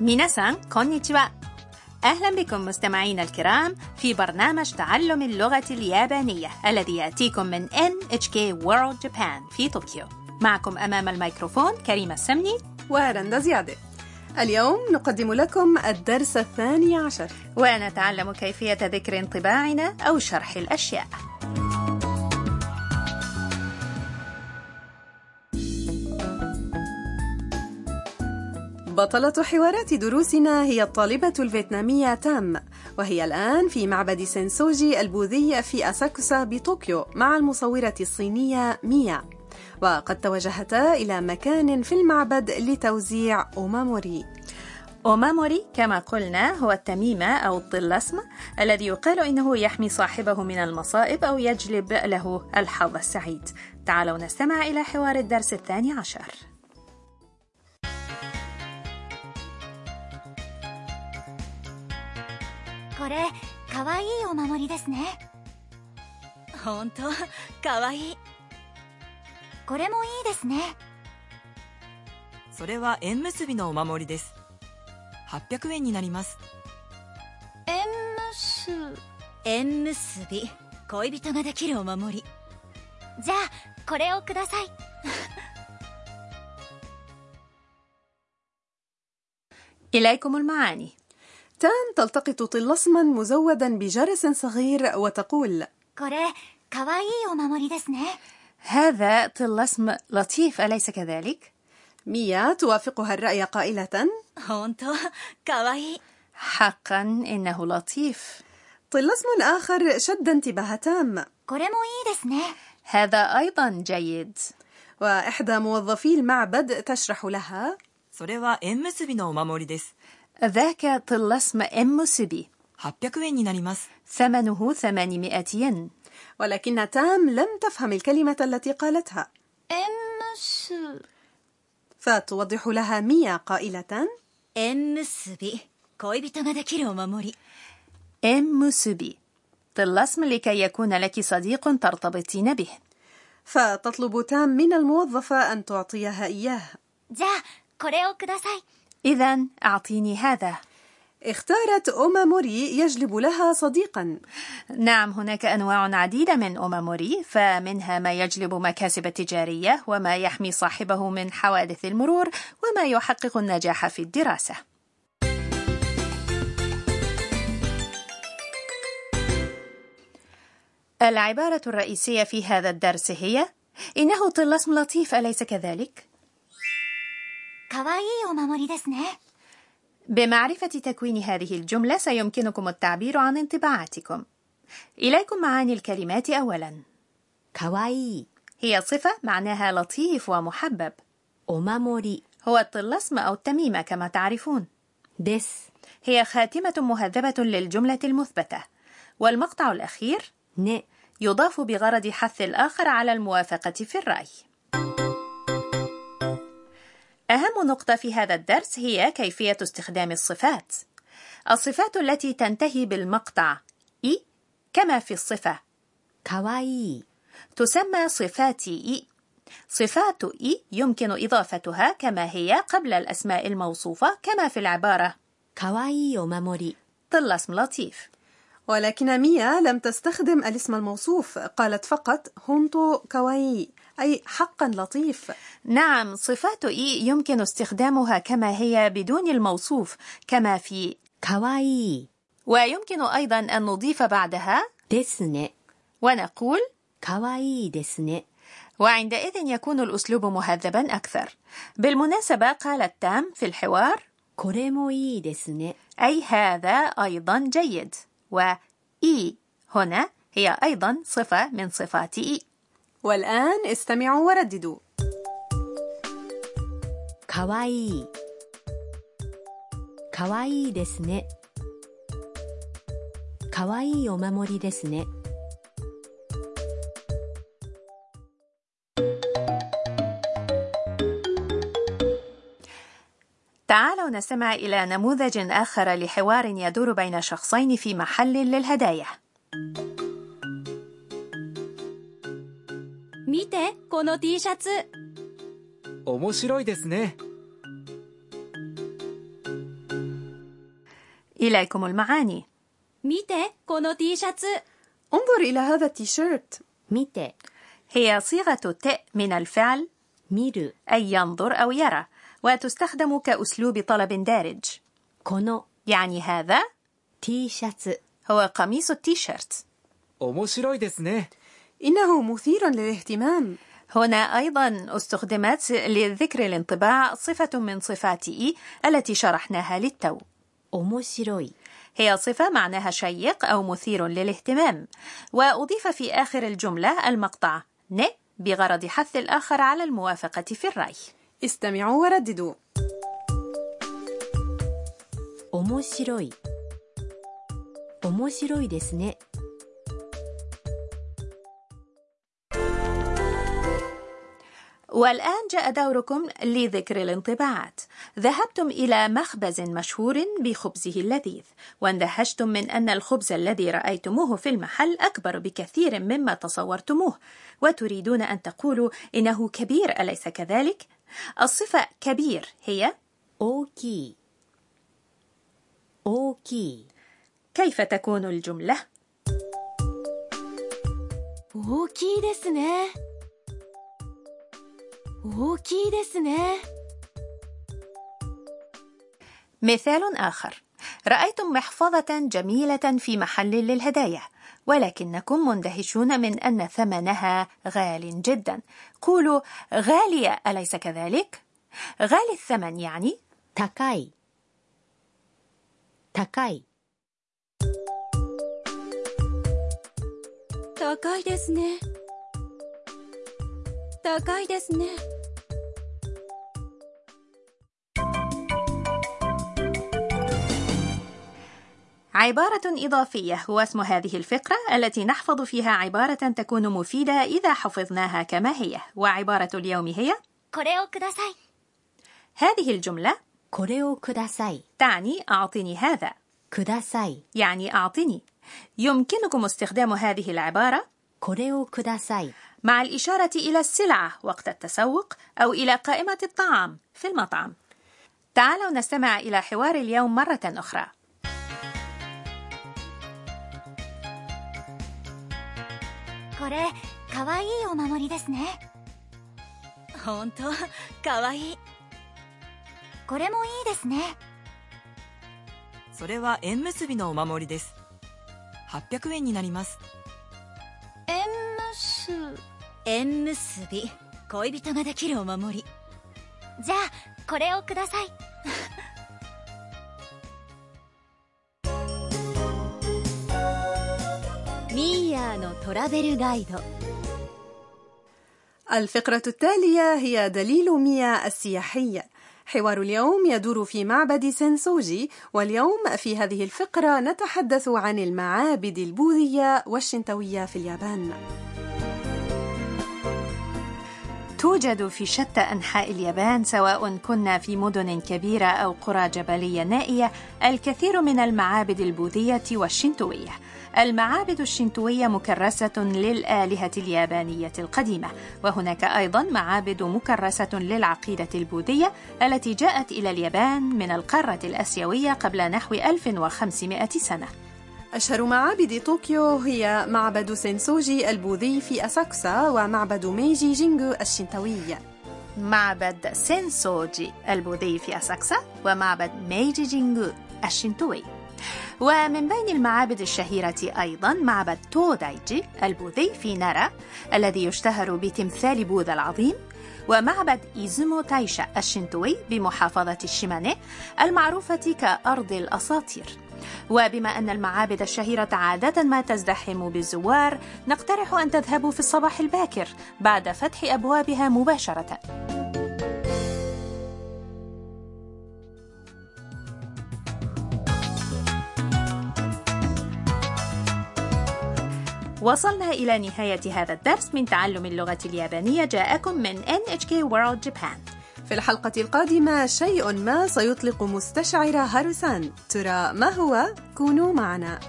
ميناسان كونيتشوا أهلا بكم مستمعينا الكرام في برنامج تعلم اللغة اليابانية الذي يأتيكم من NHK World Japan في طوكيو. معكم أمام الميكروفون كريمة السمني. ورندا زيادة اليوم نقدم لكم الدرس الثاني عشر. ونتعلم كيفية ذكر انطباعنا أو شرح الأشياء. بطلة حوارات دروسنا هي الطالبة الفيتنامية تام وهي الآن في معبد سينسوجي البوذي في أساكوسا بطوكيو مع المصورة الصينية ميا. وقد توجهتا إلى مكان في المعبد لتوزيع أوماموري. أوماموري كما قلنا هو التميمة أو الطلسم الذي يقال إنه يحمي صاحبه من المصائب أو يجلب له الحظ السعيد. تعالوا نستمع إلى حوار الدرس الثاني عشر. これかわいいお守りですね本当かわいいこれもいいですねそれは縁結びのお守りです800円になります縁結縁結び恋人ができるお守りじゃあこれをください إليكم المعاني تان تلتقط طلسما مزودا بجرس صغير وتقول هذا طلسم لطيف أليس كذلك؟ ميا توافقها الرأي قائلة. حقا إنه لطيف. طلسم آخر شد انتباه تام. هذا أيضا جيد. وإحدى موظفي المعبد تشرح لها. それは縁結びのお守りです ذاك طلسم إموسبي 800円になります ثمنه 800 ين ولكن تام لم تفهم الكلمة التي قالتها 縁結 فتوضح لها ميا قائلة 縁結び恋人ができるお守り إموسبي طلسم لكي يكون لك صديق ترتبطين به فتطلب تام من الموظفة أن تعطيها إياه じゃあこれをください إذا أعطيني هذا. اختارت أوماموري يجلب لها صديقا. نعم هناك أنواع عديدة من أوماموري فمنها ما يجلب مكاسب تجارية وما يحمي صاحبه من حوادث المرور وما يحقق النجاح في الدراسة. العبارة الرئيسية في هذا الدرس هي إنه طلسم لطيف أليس كذلك؟ بمعرفة تكوين هذه الجملة سيمكنكم التعبير عن انطباعاتكم. إليكم معاني الكلمات أولا. かわいい هي صفة معناها لطيف ومحبب. お守り هو الطلسم أو التميمة كما تعرفون. です هي خاتمة مهذبة للجملة المثبتة. والمقطع الأخير ね يضاف بغرض حث الآخر على الموافقة في الرأي. أهم نقطة في هذا الدرس هي كيفية استخدام الصفات. الصفات التي تنتهي بالمقطع い كما في الصفة. かわいい. تسمى صفات い. صفات い يمكن إضافتها كما هي قبل الأسماء الموصوفة كما في العبارة. かわいいお守り طلسم لطيف. ولكن ميا لم تستخدم الاسم الموصوف قالت فقط 本当かわいい. أي حقا لطيف. نعم صفات い يمكن استخدامها كما هي بدون الموصوف كما في かわいい ويمكن أيضا أن نضيف بعدها ですね ونقول かわいいですね وعندئذ يكون الأسلوب مهذبا أكثر. بالمناسبة قالت تام في الحوار أي هذا أيضا جيد. و いい هنا هي أيضا صفة من صفات い. والآن استمعوا ورددوا. かわいい かわいいですね. かわいいお守りですね. تعالوا نستمع إلى نموذج آخر لحوار يدور بين شخصين في محل للهدايا. 見てこの T シャツ面白いですね إليكم المعاني 見て、この T シャツ。 انظر إلى هذا التيشيرت 見て、 هي صيغة ت من الفعل 見る、 أي ينظر أو يرى وتستخدم كأسلوب طلب دارج この يعني هذا T シャツ。 هو قميص التيشيرت 面白いですね إنه مثير للاهتمام هنا أيضا استخدمت لذكر الانطباع صفة من صفات إي التي شرحناها للتو 面白い。 هي صفة معناها شيق أو مثير للاهتمام وأضيف في آخر الجملة المقطع ن بغرض حث الآخر على الموافقة في الرأي استمعوا ورددوا 面白い。面白いですね。 والآن جاء دوركم لذكر الانطباعات ذهبتم إلى مخبز مشهور بخبزه اللذيذ واندهشتم من أن الخبز الذي رأيتموه في المحل أكبر بكثير مما تصورتموه وتريدون أن تقولوا إنه كبير أليس كذلك؟ الصفة كبير هي 大きい。大きい。 كيف تكون الجملة؟ 大きいですね。 大きいですね。 مثال آخر رأيتم محفظة جميلة في محل للهدايا ولكنكم مندهشون من أن ثمنها غال جدا قولوا غالية أليس كذلك؟ غالي الثمن يعني 高い。高い。高いですね。高いですね。 عبارة إضافية هو اسم هذه الفقرة التي نحفظ فيها عبارة تكون مفيدة إذا حفظناها كما هي. وعبارة اليوم هي هذه الجملة تعني أعطني هذا. يعني أعطني. يمكنكم استخدام هذه العبارة؟ مع الإشارة إلى السلعة وقت التسوق أو إلى قائمة الطعام في المطعم. تعالوا نستمع إلى حوار اليوم مرة أخرى. これ、かわいいお守りですね。本当かわいいこれもいいですね。それは縁結びのお守りです800円になります縁結縁結び恋人ができるお守りじゃあ、これをください。のトラベルガイド الفقرة التالية هي دليل ميا السياحي حوار اليوم يدور في معبد سنسوجي واليوم في هذه الفقرة نتحدث عن المعابد البوذية والشنتوية في اليابان توجد في شتى أنحاء اليابان سواء كنا في مدن كبيرة أو قرى جبلية نائية الكثير من المعابد البوذية والشنتوية. المعابد الشنتوية مكرسة للآلهة اليابانية القديمة، وهناك أيضا معابد مكرسة للعقيدة البوذية التي جاءت إلى اليابان من القارة الآسيوية قبل نحو 1500 سنة. أشهر معابد طوكيو هي معبد سينسوجي البوذي في أساكوسا ومعبد ميجي جينغو الشنتوي معبد سينسوجي البوذي في أساكوسا ومعبد ميجي جينغو الشنتوي ومن بين المعابد الشهيرة أيضا معبد تودايجي البوذي في نارا الذي يشتهر بتمثال بوذا العظيم ومعبد إيزومو تايشا الشنتوي بمحافظة شيماني المعروفة كأرض الأساطير. وبما أن المعابد الشهيرة عادة ما تزدحم بالزوار نقترح أن تذهبوا في الصباح الباكر بعد فتح أبوابها مباشرة. وصلنا إلى نهاية هذا الدرس من تعلم اللغة اليابانية. جاءكم من NHK World Japan. في الحلقة القادمة شيء ما سيطلق مستشعر هاروسان ترى ما هو؟ كونوا معنا